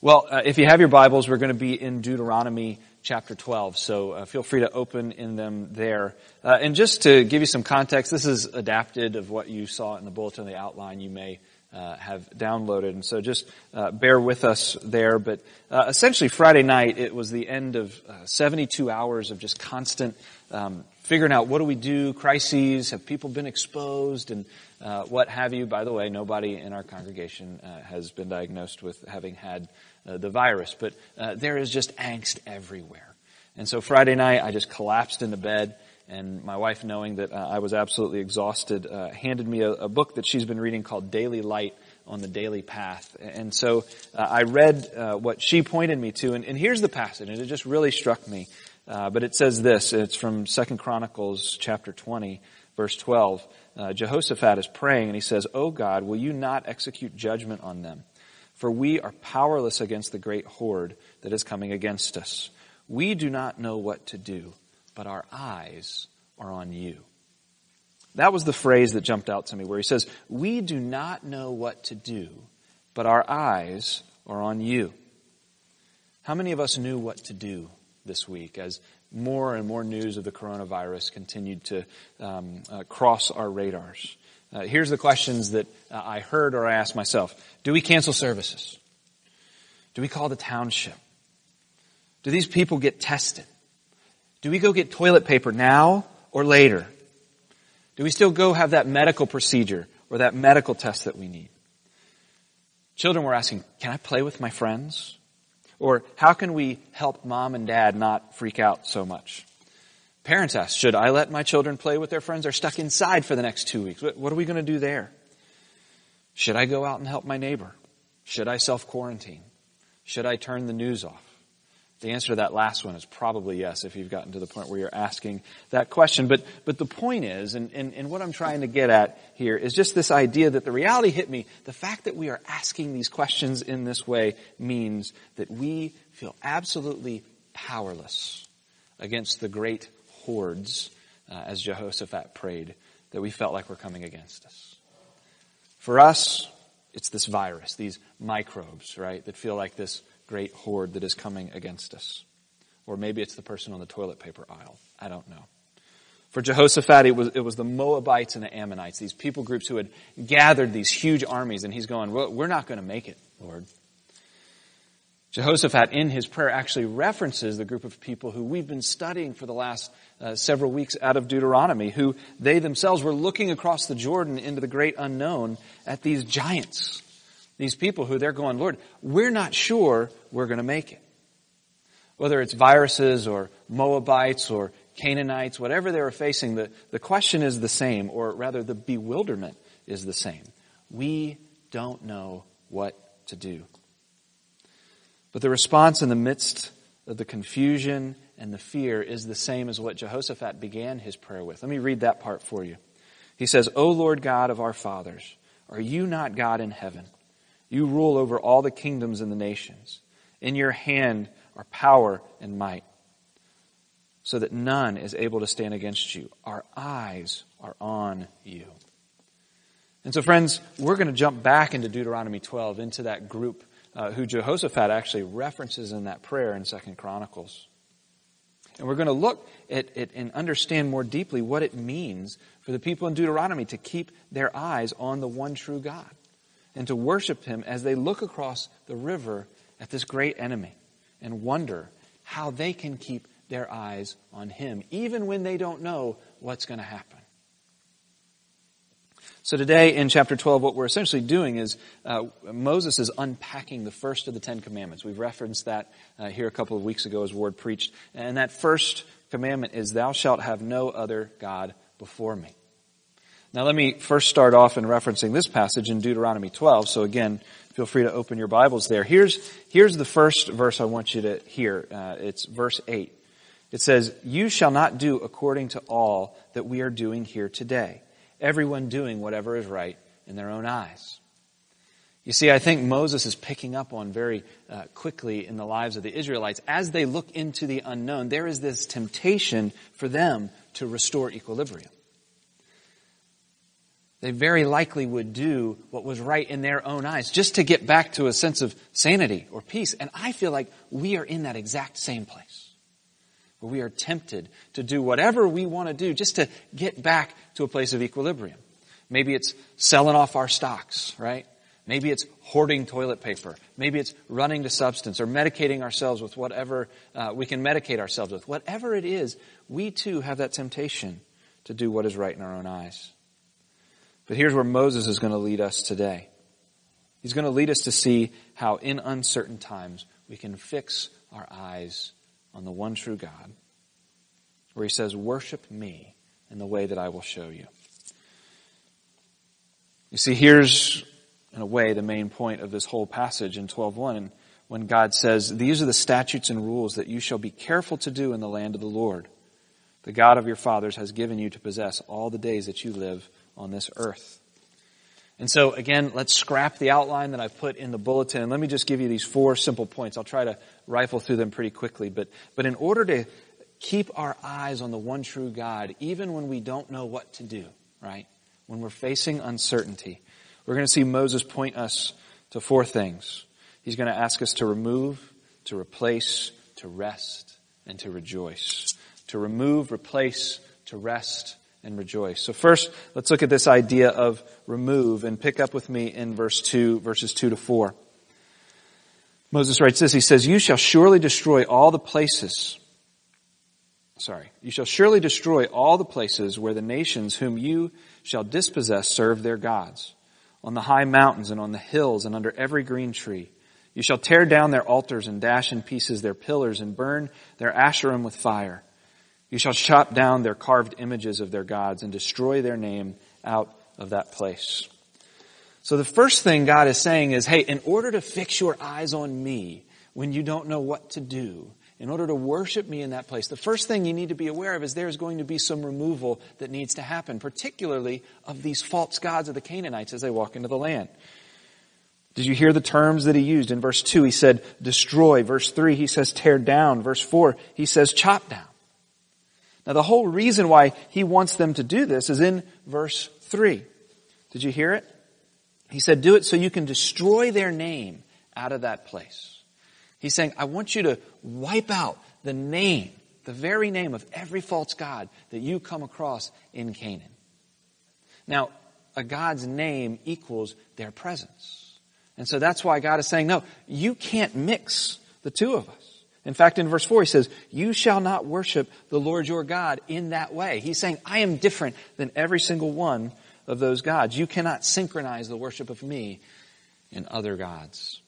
Well, uh, if you have your Bibles, we're going to be in Deuteronomy chapter 12, so uh, feel free to open in them there. Uh, and just to give you some context, this is adapted of what you saw in the bulletin, the outline you may uh, have downloaded. And so just uh, bear with us there. But uh, essentially, Friday night, it was the end of 72 hours of just constant um, figuring out what do we do, crises, have people been exposed, and what have you. By the way, nobody in our congregation has been diagnosed with having had uh, the virus, but uh, there is just angst everywhere. And so Friday night, I just collapsed into bed, and my wife, knowing that uh, I was absolutely exhausted, uh, handed me a, a, book that she's been reading called Daily Light on the Daily Path. And so I read what she pointed me to, and, and, here's the passage, and it just really struck me. but it says this, it's from Second Chronicles chapter 20, verse 12 uh, Jehoshaphat is praying and he says, Oh God, will you not execute judgment on them? For we are powerless against the great horde that is coming against us. We do not know what to do, but our eyes are on you. That was the phrase that jumped out to me where he says, We do not know what to do, but our eyes are on you. How many of us knew what to do this week as more and more news of the coronavirus continued to um, uh, cross our radars. Uh, here's the questions that uh, I heard or I asked myself. Do we cancel services? Do we call the township? Do these people get tested? Do we go get toilet paper now or later? Do we still go have that medical procedure or that medical test that we need? Children were asking, can I play with my friends? Or how can we help mom and dad not freak out so much? Parents ask, should I let my children play with their friends? They're stuck inside for the next two weeks. What are we going to do there? Should I go out and help my neighbor? Should I self quarantine? Should I turn the news off? The answer to that last one is probably yes if you've gotten to the point where you're asking that question. But, but the point is, and, and, and what I'm trying to get at here is just this idea that the reality hit me, the fact that we are asking these questions in this way means that we feel absolutely powerless against the great hordes, uh, as Jehoshaphat prayed, that we felt like were coming against us. For us, it's this virus, these microbes, right, that feel like this great horde that is coming against us. Or maybe it's the person on the toilet paper aisle. I don't know. For Jehoshaphat, it was, it was the Moabites and the Ammonites, these people groups who had gathered these huge armies, and he's going, well, we're not going to make it, Lord. Jehoshaphat, in his prayer, actually references the group of people who we've been studying for the last uh, several weeks out of Deuteronomy, who they themselves were looking across the Jordan into the great unknown at these giants. These people who they're going, Lord, we're not sure we're going to make it. Whether it's viruses or Moabites or Canaanites, whatever they were facing, the, the question is the same, or rather the bewilderment is the same. We don't know what to do. But the response in the midst of the confusion and the fear is the same as what Jehoshaphat began his prayer with. Let me read that part for you. He says, O Lord God of our fathers, are you not God in heaven? You rule over all the kingdoms and the nations. In your hand are power and might, so that none is able to stand against you. Our eyes are on you. And so, friends, we're going to jump back into Deuteronomy 12, into that group uh, who Jehoshaphat actually references in that prayer in Second Chronicles. And we're going to look at it and understand more deeply what it means for the people in Deuteronomy to keep their eyes on the one true God and to worship him as they look across the river at this great enemy and wonder how they can keep their eyes on him, even when they don't know what's going to happen. So today in chapter 12, what we're essentially doing is uh, Moses is unpacking the first of the Ten Commandments. We've referenced that uh, here a couple of weeks ago as Ward preached. And that first commandment is, Thou shalt have no other God before me. Now let me first start off in referencing this passage in Deuteronomy 12. So again, feel free to open your Bibles there. Here's, here's the first verse I want you to hear. Uh, it's verse 8. It says, You shall not do according to all that we are doing here today. Everyone doing whatever is right in their own eyes. You see, I think Moses is picking up on very uh, quickly in the lives of the Israelites. As they look into the unknown, there is this temptation for them to restore equilibrium. They very likely would do what was right in their own eyes just to get back to a sense of sanity or peace. And I feel like we are in that exact same place where we are tempted to do whatever we want to do just to get back to a place of equilibrium. Maybe it's selling off our stocks, right? Maybe it's hoarding toilet paper. Maybe it's running to substance or medicating ourselves with whatever uh, we can medicate ourselves with. Whatever it is, we too have that temptation to do what is right in our own eyes. But here's where Moses is going to lead us today. He's going to lead us to see how in uncertain times we can fix our eyes on the one true God, where he says, worship me in the way that I will show you. You see, here's, in a way, the main point of this whole passage in 12.1. When God says, these are the statutes and rules that you shall be careful to do in the land of the Lord. The God of your fathers has given you to possess all the days that you live on this earth. And so again, let's scrap the outline that I've put in the bulletin and let me just give you these four simple points. I'll try to rifle through them pretty quickly, but, but in order to keep our eyes on the one true God, even when we don't know what to do, right? when we're facing uncertainty, we're going to see Moses point us to four things. He's going to ask us to remove, to replace, to rest, and to rejoice. To remove, replace, to rest, and rejoice. So first, let's look at this idea of remove and pick up with me in verse 2, verses 2 to 4. Moses writes this, he says, You shall surely destroy all the places sorry, you shall surely destroy all the places where the nations whom you shall dispossess serve their gods, on the high mountains and on the hills and under every green tree. You shall tear down their altars and dash in pieces their pillars and burn their asherim with fire. You shall chop down their carved images of their gods and destroy their name out of that place. So the first thing God is saying is, hey, in order to fix your eyes on me when you don't know what to do, in order to worship me in that place, the first thing you need to be aware of is there's going to be some removal that needs to happen, particularly of these false gods of the Canaanites as they walk into the land. Did you hear the terms that he used? In verse 2, he said destroy. Verse 3, he says tear down. Verse 4, he says chop down. Now the whole reason why he wants them to do this is in verse 3. Did you hear it? He said do it so you can destroy their name out of that place. He's saying, I want you to wipe out the name, the very name of every false God that you come across in Canaan. Now, a God's name equals their presence. And so that's why God is saying, no, you can't mix the two of us. In fact, in verse 4, he says, you shall not worship the Lord your God in that way. He's saying, I am different than every single one of those gods. You cannot synchronize the worship of me and other gods.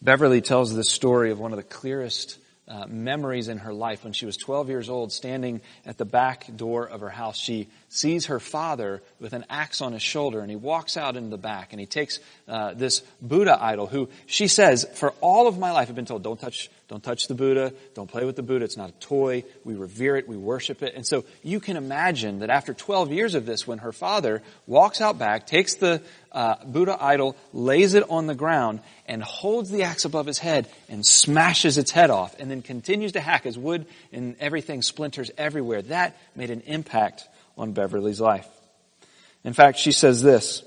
Beverly tells this story of one of the clearest uh, memories in her life. When she was 12 years old, standing at the back door of her house, she sees her father with an axe on his shoulder, and he walks out into the back, and he takes uh, this Buddha idol, who she says, for all of my life, I've been told, don't touch, don't touch the Buddha, don't play with the Buddha. It's not a toy. We revere it, we worship it, and so you can imagine that after 12 years of this, when her father walks out back, takes the uh, Buddha idol, lays it on the ground, and holds the axe above his head and smashes its head off, and then continues to hack as wood and everything splinters everywhere. That made an impact on Beverly's life. In fact, she says this.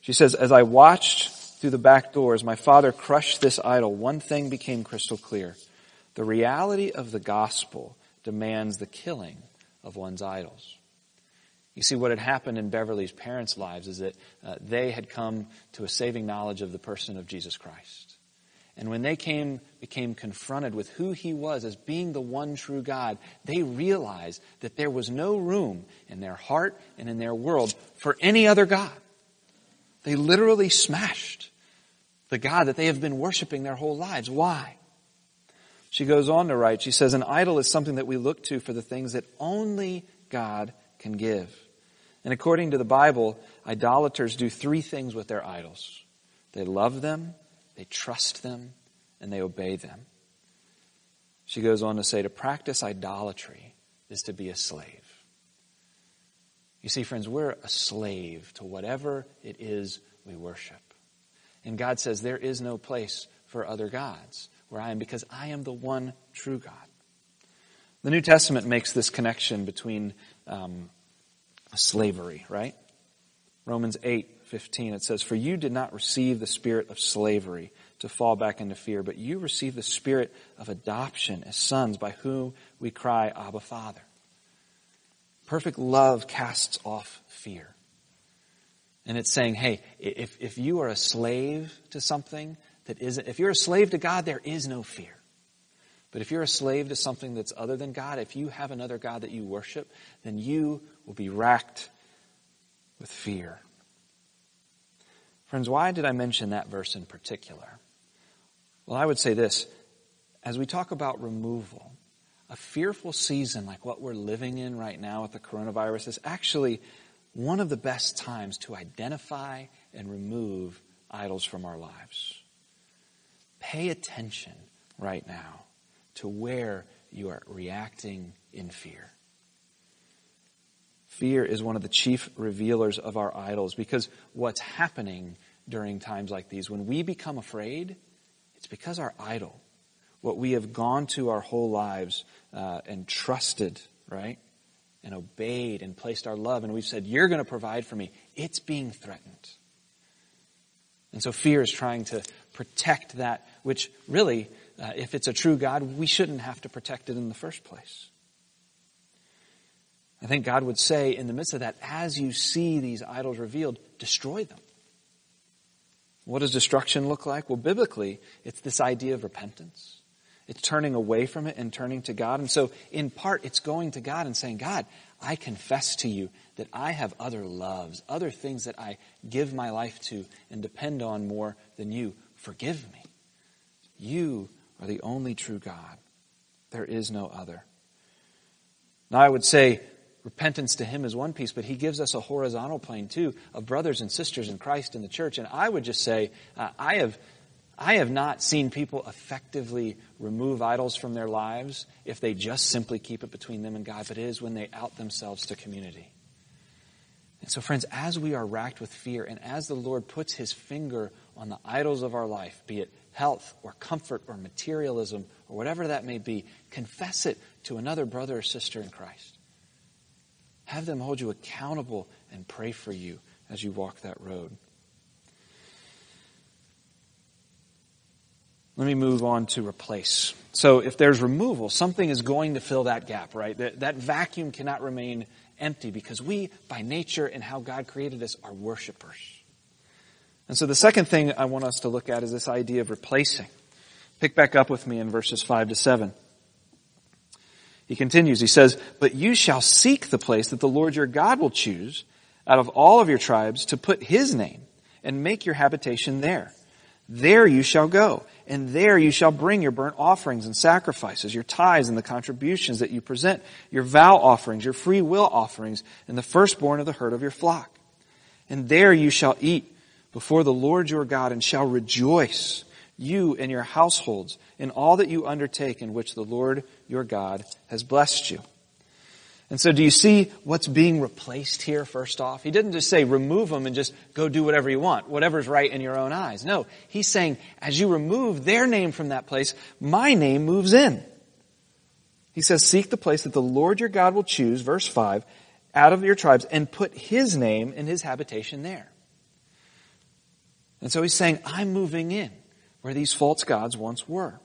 She says, as I watched through the back doors, my father crushed this idol. One thing became crystal clear. The reality of the gospel demands the killing of one's idols. You see, what had happened in Beverly's parents' lives is that uh, they had come to a saving knowledge of the person of Jesus Christ. And when they came, became confronted with who he was as being the one true God, they realized that there was no room in their heart and in their world for any other God. They literally smashed the God that they have been worshiping their whole lives. Why? She goes on to write, she says, an idol is something that we look to for the things that only God can give. And according to the Bible, idolaters do three things with their idols. They love them, they trust them, and they obey them. She goes on to say, to practice idolatry is to be a slave. You see, friends, we're a slave to whatever it is we worship. And God says there is no place for other gods where I am because I am the one true God. The New Testament makes this connection between um, slavery, right? Romans 8, 15, it says, For you did not receive the spirit of slavery to fall back into fear, but you received the spirit of adoption as sons by whom we cry, Abba, Father. Perfect love casts off fear. And it's saying, hey, if, if you are a slave to something that isn't, if you're a slave to God, there is no fear. But if you're a slave to something that's other than God, if you have another God that you worship, then you will be racked with fear. Friends, why did I mention that verse in particular? Well, I would say this. As we talk about removal, a fearful season like what we're living in right now with the coronavirus is actually one of the best times to identify and remove idols from our lives. Pay attention right now to where you are reacting in fear. Fear is one of the chief revealers of our idols because what's happening during times like these, when we become afraid, it's because our idol, what we have gone to our whole lives uh, and trusted, right? And obeyed and placed our love, and we've said, You're going to provide for me. It's being threatened. And so fear is trying to protect that, which really, uh, if it's a true God, we shouldn't have to protect it in the first place. I think God would say in the midst of that, as you see these idols revealed, destroy them. What does destruction look like? Well, biblically, it's this idea of repentance. It's turning away from it and turning to God. And so, in part, it's going to God and saying, God, I confess to you that I have other loves, other things that I give my life to and depend on more than you. Forgive me. You are the only true God. There is no other. Now, I would say repentance to him is one piece, but he gives us a horizontal plane too of brothers and sisters in Christ in the church. And I would just say, uh, I have, I have not seen people effectively remove idols from their lives if they just simply keep it between them and God, but it is when they out themselves to community. And so, friends, as we are racked with fear and as the Lord puts his finger on the idols of our life, be it health or comfort or materialism or whatever that may be, confess it to another brother or sister in Christ. Have them hold you accountable and pray for you as you walk that road. Let me move on to replace. So if there's removal, something is going to fill that gap, right? That, that vacuum cannot remain empty because we, by nature and how God created us, are worshipers. And so the second thing I want us to look at is this idea of replacing. Pick back up with me in verses 5 to 7. He continues, he says, But you shall seek the place that the Lord your God will choose out of all of your tribes to put his name and make your habitation there. There you shall go, and there you shall bring your burnt offerings and sacrifices, your tithes and the contributions that you present, your vow offerings, your free will offerings, and the firstborn of the herd of your flock. And there you shall eat before the Lord your God and shall rejoice you and your households in all that you undertake in which the Lord your God has blessed you. And so do you see what's being replaced here first off? He didn't just say remove them and just go do whatever you want, whatever's right in your own eyes. No, he's saying as you remove their name from that place, my name moves in. He says seek the place that the Lord your God will choose, verse 5, out of your tribes and put his name in his habitation there. And so he's saying, I'm moving in where these false gods once were.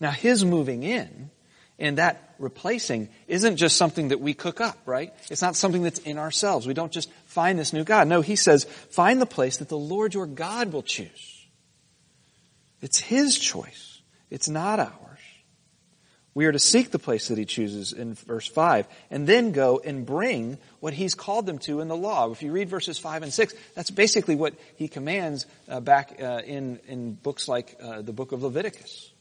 Now, his moving in and that replacing isn't just something that we cook up, right? It's not something that's in ourselves. We don't just find this new God. No, he says, find the place that the Lord your God will choose. It's his choice. It's not ours. We are to seek the place that he chooses in verse 5 and then go and bring what he's called them to in the law. If you read verses 5 and 6, that's basically what he commands uh, back uh, in, in books like uh, the book of Leviticus.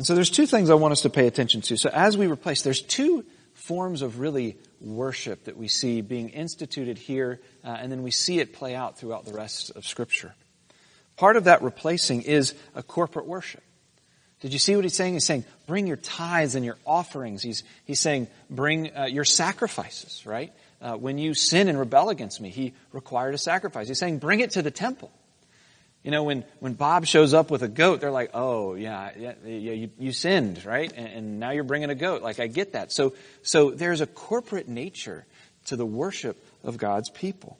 And so there's two things I want us to pay attention to. So as we replace, there's two forms of really worship that we see being instituted here, uh, and then we see it play out throughout the rest of Scripture. Part of that replacing is a corporate worship. Did you see what he's saying? He's saying, bring your tithes and your offerings. He's, he's saying, bring uh, your sacrifices, right? Uh, when you sin and rebel against me, he required a sacrifice. He's saying, bring it to the temple. You know, when, when Bob shows up with a goat, they're like, oh, yeah, yeah, yeah you, you sinned, right? And, and now you're bringing a goat. Like, I get that. So, so there's a corporate nature to the worship of God's people.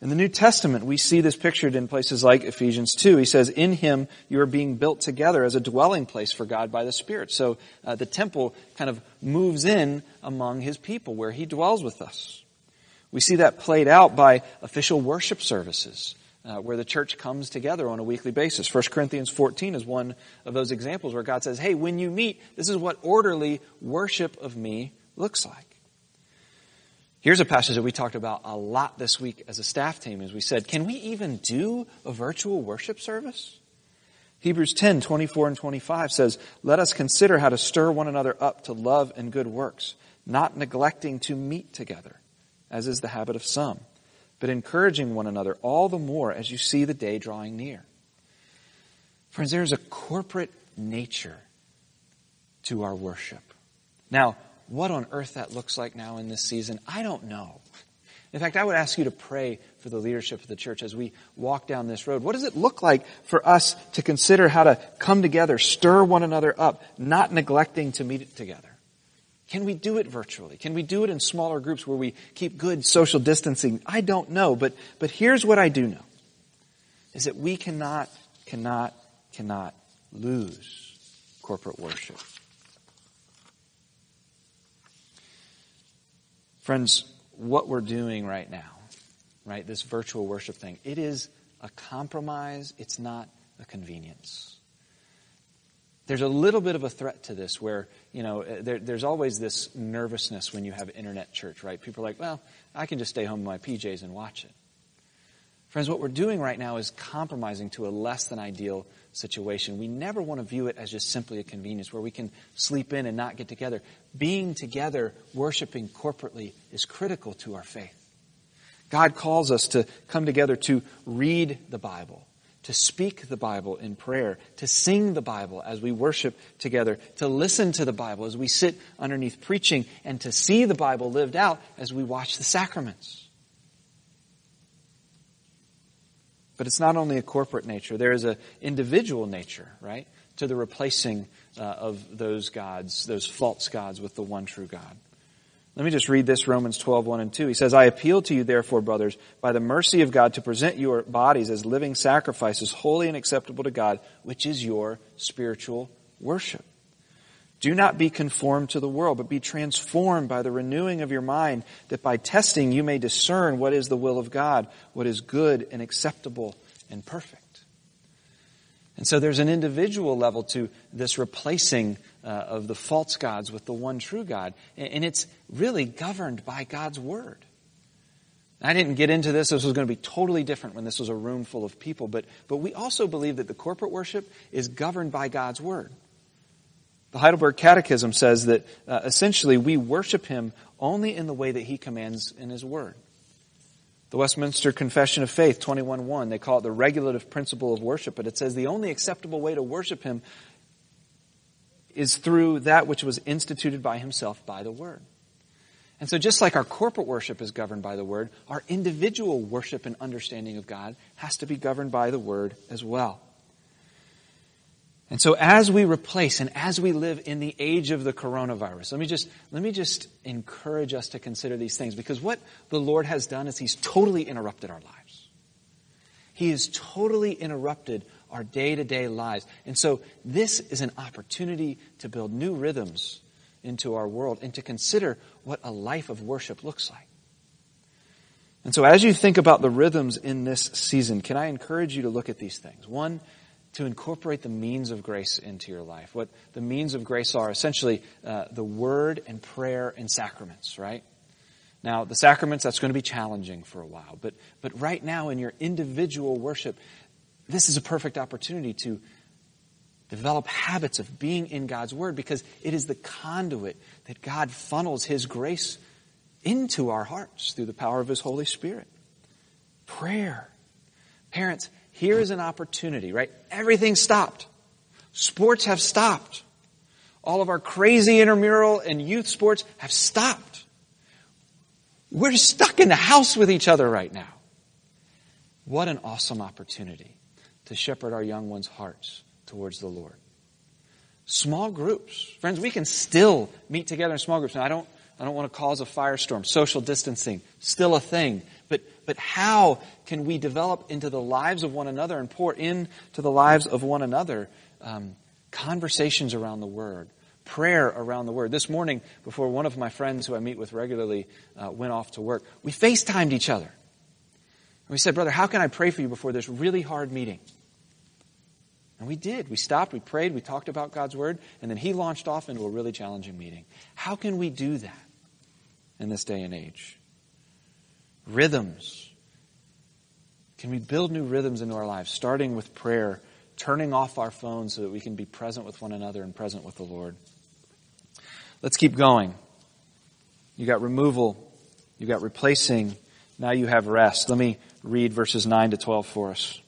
In the New Testament, we see this pictured in places like Ephesians 2. He says, in him you are being built together as a dwelling place for God by the Spirit. So uh, the temple kind of moves in among his people where he dwells with us. We see that played out by official worship services. Uh, where the church comes together on a weekly basis. 1 Corinthians 14 is one of those examples where God says, hey, when you meet, this is what orderly worship of me looks like. Here's a passage that we talked about a lot this week as a staff team as we said, can we even do a virtual worship service? Hebrews 10, 24 and 25 says, let us consider how to stir one another up to love and good works, not neglecting to meet together, as is the habit of some, but encouraging one another all the more as you see the day drawing near. Friends, there is a corporate nature to our worship. Now, what on earth that looks like now in this season, I don't know. In fact, I would ask you to pray for the leadership of the church as we walk down this road. What does it look like for us to consider how to come together, stir one another up, not neglecting to meet together? Can we do it virtually? Can we do it in smaller groups where we keep good social distancing? I don't know, but, but here's what I do know. Is that we cannot, cannot, cannot lose corporate worship. Friends, what we're doing right now, right, this virtual worship thing, it is a compromise. It's not a convenience. There's a little bit of a threat to this where, you know, eh, there, there's always this nervousness when you have internet church, right? People are like, well, I can just stay home in my PJs and watch it. Friends, what we're doing right now is compromising to a less than ideal situation. We never want to view it as just simply a convenience where we can sleep in and not get together. Being together, worshiping corporately is critical to our faith. God calls us to come together to read the Bible, to speak the Bible in prayer, to sing the Bible as we worship together, to listen to the Bible as we sit underneath preaching, and to see the Bible lived out as we watch the sacraments. But it's not only a corporate nature, there is an individual nature, right, to the replacing uh, of those gods, those false gods with the one true God. Let me just read this Romans 12, 1 and 2. He says, I appeal to you therefore, brothers, by the mercy of God, to present your bodies as living sacrifices, holy and acceptable to God, which is your spiritual worship. Do not be conformed to the world, but be transformed by the renewing of your mind, that by testing you may discern what is the will of God, what is good and acceptable and perfect. And so there's an individual level to this replacing uh, of the false gods with the one true God. And it's really governed by God's Word. I didn't get into this. This was going to be totally different when this was a room full of people. But, but we also believe that the corporate worship is governed by God's Word. The Heidelberg Catechism says that uh, essentially we worship Him only in the way that He commands in His Word. The Westminster Confession of Faith 21.1, they call it the regulative principle of worship, but it says the only acceptable way to worship Him is through that which was instituted by Himself by the Word. And so just like our corporate worship is governed by the Word, our individual worship and understanding of God has to be governed by the Word as well. And so as we replace and as we live in the age of the coronavirus, let me just, let me just encourage us to consider these things because what the Lord has done is He's totally interrupted our lives. He has totally interrupted our day to day lives. And so this is an opportunity to build new rhythms into our world and to consider what a life of worship looks like. And so as you think about the rhythms in this season, can I encourage you to look at these things? One, to incorporate the means of grace into your life. What the means of grace are essentially uh, the word and prayer and sacraments, right? Now, the sacraments, that's going to be challenging for a while, but, but right now in your individual worship, this is a perfect opportunity to develop habits of being in God's Word because it is the conduit that God funnels His grace into our hearts through the power of His Holy Spirit. Prayer. Parents, here is an opportunity, right? Everything stopped. Sports have stopped. All of our crazy intramural and youth sports have stopped. We're stuck in the house with each other right now. What an awesome opportunity to shepherd our young ones' hearts towards the Lord. Small groups. Friends, we can still meet together in small groups. Now, I don't, I don't want to cause a firestorm. Social distancing, still a thing. But, but how can we develop into the lives of one another and pour into the lives of one another um, conversations around the Word, prayer around the Word? This morning, before one of my friends who I meet with regularly uh, went off to work, we FaceTimed each other. And we said, Brother, how can I pray for you before this really hard meeting? And we did. We stopped, we prayed, we talked about God's Word, and then he launched off into a really challenging meeting. How can we do that in this day and age? Rhythms. Can we build new rhythms into our lives, starting with prayer, turning off our phones so that we can be present with one another and present with the Lord? Let's keep going. You got removal, you got replacing, now you have rest. Let me read verses 9 to 12 for us.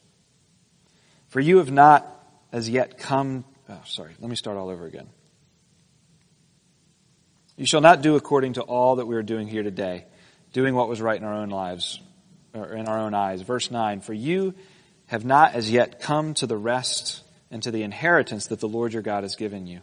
For you have not as yet come, oh, sorry, let me start all over again. You shall not do according to all that we are doing here today, doing what was right in our own lives, or in our own eyes. Verse 9, for you have not as yet come to the rest and to the inheritance that the Lord your God has given you.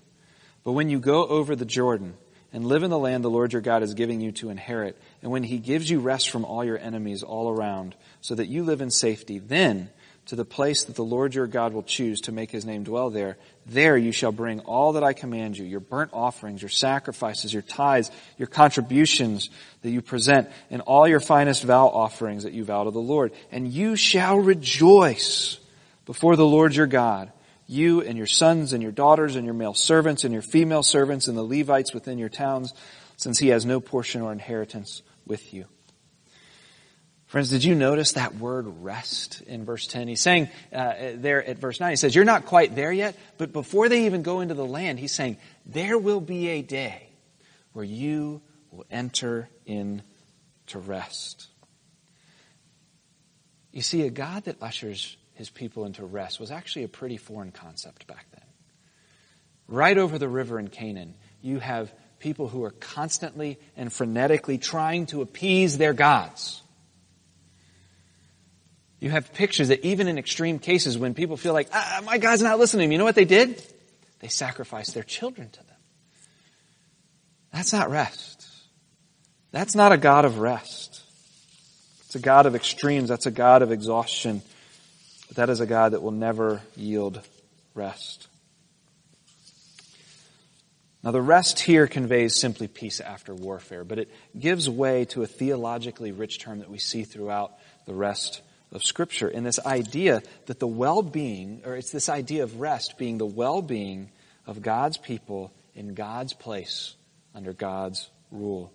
But when you go over the Jordan and live in the land the Lord your God is giving you to inherit, and when he gives you rest from all your enemies all around, so that you live in safety, then to the place that the Lord your God will choose to make his name dwell there, there you shall bring all that I command you, your burnt offerings, your sacrifices, your tithes, your contributions that you present, and all your finest vow offerings that you vow to the Lord. And you shall rejoice before the Lord your God, you and your sons and your daughters and your male servants and your female servants and the Levites within your towns, since he has no portion or inheritance with you. Friends, did you notice that word rest in verse 10? He's saying uh, there at verse 9, he says, You're not quite there yet, but before they even go into the land, he's saying, There will be a day where you will enter in to rest. You see, a God that ushers his people into rest was actually a pretty foreign concept back then. Right over the river in Canaan, you have people who are constantly and frenetically trying to appease their gods. You have pictures that even in extreme cases when people feel like, ah, my God's not listening you know what they did? They sacrificed their children to them. That's not rest. That's not a God of rest. It's a God of extremes. That's a God of exhaustion. But that is a God that will never yield rest. Now the rest here conveys simply peace after warfare, but it gives way to a theologically rich term that we see throughout the rest of Scripture in this idea that the well-being, or it's this idea of rest being the well-being of God's people in God's place under God's rule.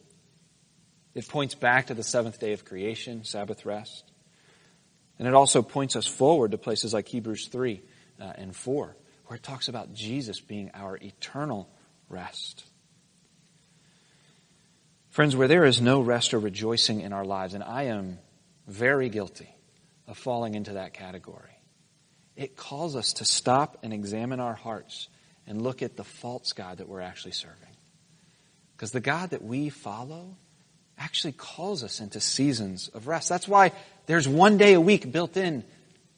It points back to the seventh day of creation, Sabbath rest. And it also points us forward to places like Hebrews 3 uh, and 4, where it talks about Jesus being our eternal rest. Friends, where there is no rest or rejoicing in our lives, and I am very guilty of falling into that category. It calls us to stop and examine our hearts and look at the false God that we're actually serving. Because the God that we follow actually calls us into seasons of rest. That's why there's one day a week built in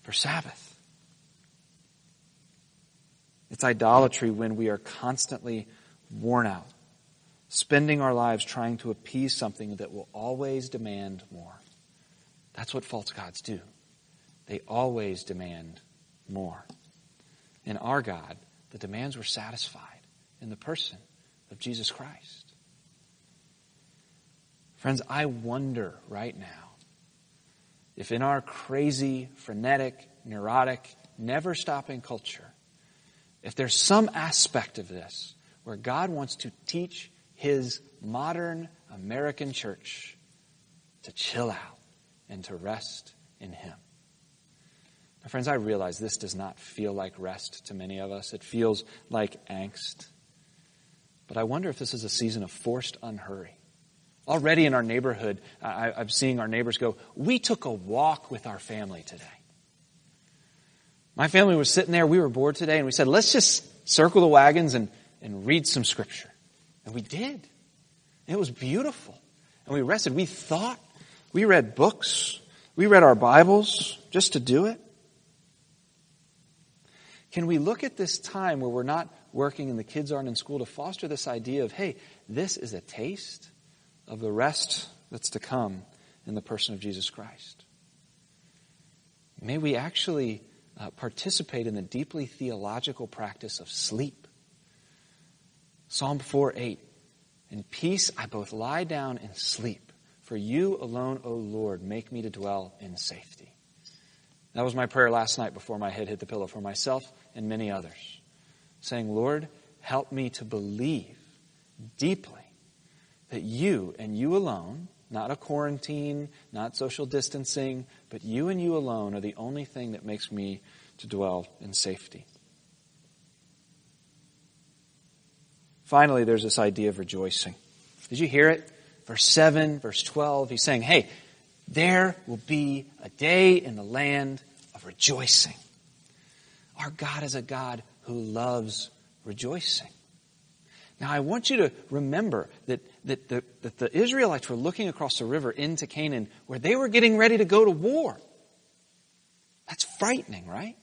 for Sabbath. It's idolatry when we are constantly worn out, spending our lives trying to appease something that will always demand more. That's what false gods do. They always demand more. In our God, the demands were satisfied in the person of Jesus Christ. Friends, I wonder right now if in our crazy, frenetic, neurotic, never stopping culture, if there's some aspect of this where God wants to teach his modern American church to chill out and to rest in him. My friends, I realize this does not feel like rest to many of us. It feels like angst. But I wonder if this is a season of forced unhurry. Already in our neighborhood, I, I'm seeing our neighbors go, we took a walk with our family today. My family was sitting there, we were bored today, and we said, let's just circle the wagons and, and read some scripture. And we did. It was beautiful. And we rested. We thought. We read books. We read our Bibles just to do it. Can we look at this time where we're not working and the kids aren't in school to foster this idea of, hey, this is a taste of the rest that's to come in the person of Jesus Christ? May we actually uh, participate in the deeply theological practice of sleep. Psalm 4 8. In peace I both lie down and sleep. For you alone, O Lord, make me to dwell in safety. That was my prayer last night before my head hit the pillow for myself and many others. Saying, Lord, help me to believe deeply that you and you alone, not a quarantine, not social distancing, but you and you alone are the only thing that makes me to dwell in safety. Finally, there's this idea of rejoicing. Did you hear it? Verse 7, verse 12, he's saying, hey, there will be a day in the land of rejoicing. Our God is a God who loves rejoicing. Now, I want you to remember that, that, the, that the Israelites were looking across the river into Canaan where they were getting ready to go to war. That's frightening, right?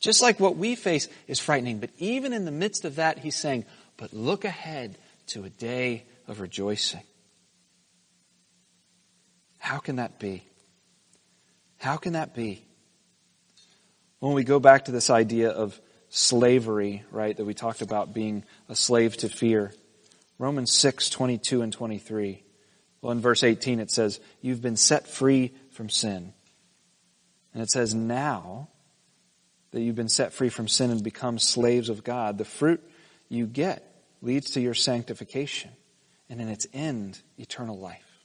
Just like what we face is frightening. But even in the midst of that, he's saying, but look ahead to a day of rejoicing. How can that be? How can that be? When we go back to this idea of slavery, right, that we talked about being a slave to fear. Romans 6, 22 and 23. Well, in verse 18 it says, You've been set free from sin. And it says, Now that you've been set free from sin and become slaves of God, the fruit you get leads to your sanctification, and in its end, eternal life.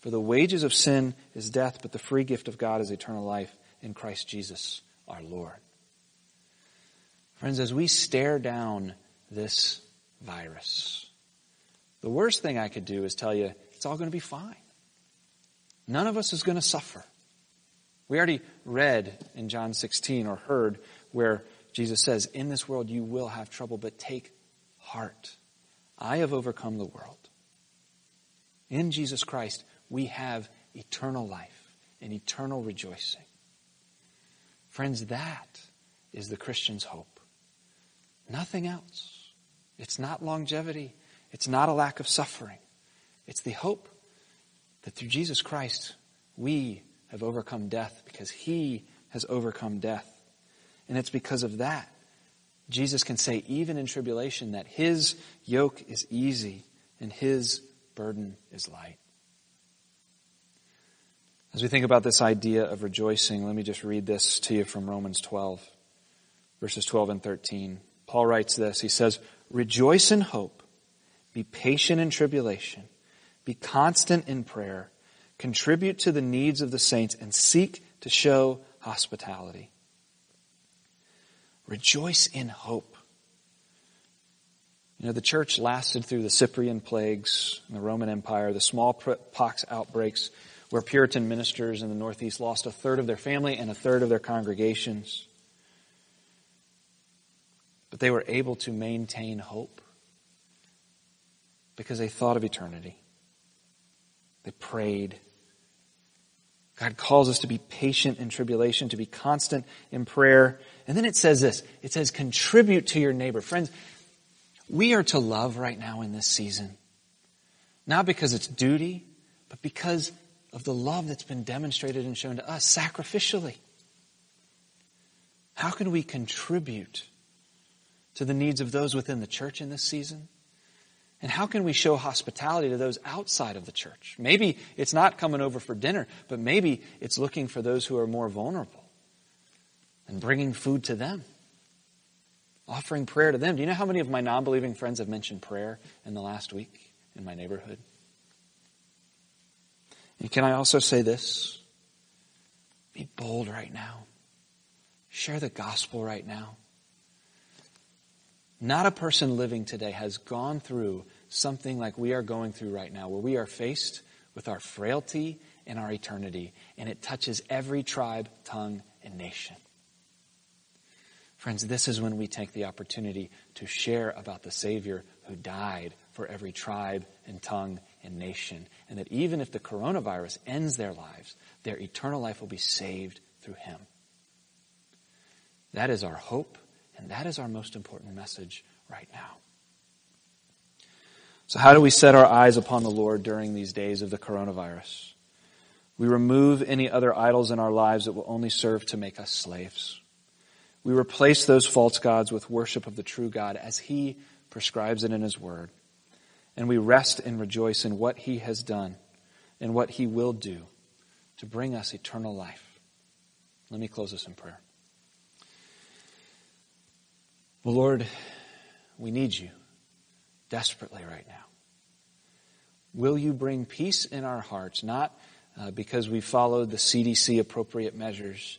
For the wages of sin is death, but the free gift of God is eternal life in Christ Jesus our Lord. Friends, as we stare down this virus, the worst thing I could do is tell you it's all going to be fine. None of us is going to suffer. We already read in John 16 or heard where Jesus says, In this world you will have trouble, but take heart. I have overcome the world. In Jesus Christ, we have eternal life and eternal rejoicing. Friends, that is the Christian's hope. Nothing else. It's not longevity. It's not a lack of suffering. It's the hope that through Jesus Christ, we have overcome death because he has overcome death. And it's because of that Jesus can say, even in tribulation, that his yoke is easy and his burden is light. As we think about this idea of rejoicing, let me just read this to you from Romans 12, verses 12 and 13. Paul writes this. He says, Rejoice in hope, be patient in tribulation, be constant in prayer, contribute to the needs of the saints, and seek to show hospitality. Rejoice in hope. You know, the church lasted through the Cyprian plagues the Roman Empire, the smallpox outbreaks, where Puritan ministers in the Northeast lost a third of their family and a third of their congregations. But they were able to maintain hope because they thought of eternity. They prayed. God calls us to be patient in tribulation, to be constant in prayer. And then it says this it says, contribute to your neighbor. Friends, we are to love right now in this season. Not because it's duty, but because of the love that's been demonstrated and shown to us sacrificially. How can we contribute to the needs of those within the church in this season? And how can we show hospitality to those outside of the church? Maybe it's not coming over for dinner, but maybe it's looking for those who are more vulnerable and bringing food to them, offering prayer to them. Do you know how many of my non believing friends have mentioned prayer in the last week in my neighborhood? And can I also say this? Be bold right now. Share the gospel right now. Not a person living today has gone through something like we are going through right now, where we are faced with our frailty and our eternity, and it touches every tribe, tongue, and nation. Friends, this is when we take the opportunity to share about the Savior who died for every tribe and tongue and nation, and that even if the coronavirus ends their lives, their eternal life will be saved through Him. That is our hope And that is our most important message right now. So how do we set our eyes upon the Lord during these days of the coronavirus? We remove any other idols in our lives that will only serve to make us slaves. We replace those false gods with worship of the true God as He prescribes it in His Word. And we rest and rejoice in what He has done and what He will do to bring us eternal life. Let me close this in prayer. Well, Lord, we need you desperately right now. Will you bring peace in our hearts, not uh, because we followed the CDC appropriate measures,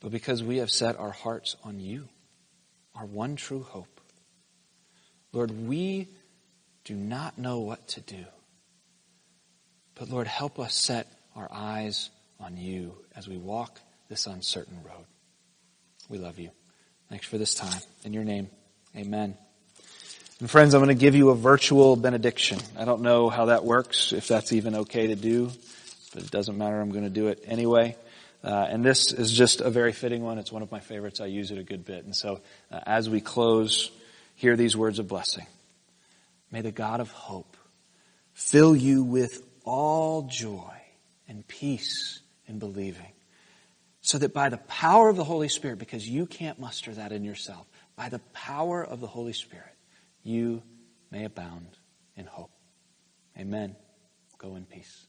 but because we have set our hearts on you, our one true hope. Lord, we do not know what to do. But Lord, help us set our eyes on you as we walk this uncertain road. We love you. Thanks for this time. In your name, amen. And friends, I'm going to give you a virtual benediction. I don't know how that works, if that's even okay to do, but it doesn't matter. I'm going to do it anyway. Uh, and this is just a very fitting one. It's one of my favorites. I use it a good bit. And so, uh, as we close, hear these words of blessing. May the God of hope fill you with all joy and peace in believing, so that by the power of the Holy Spirit, because you can't muster that in yourself, by the power of the Holy Spirit, you may abound in hope. Amen. Go in peace.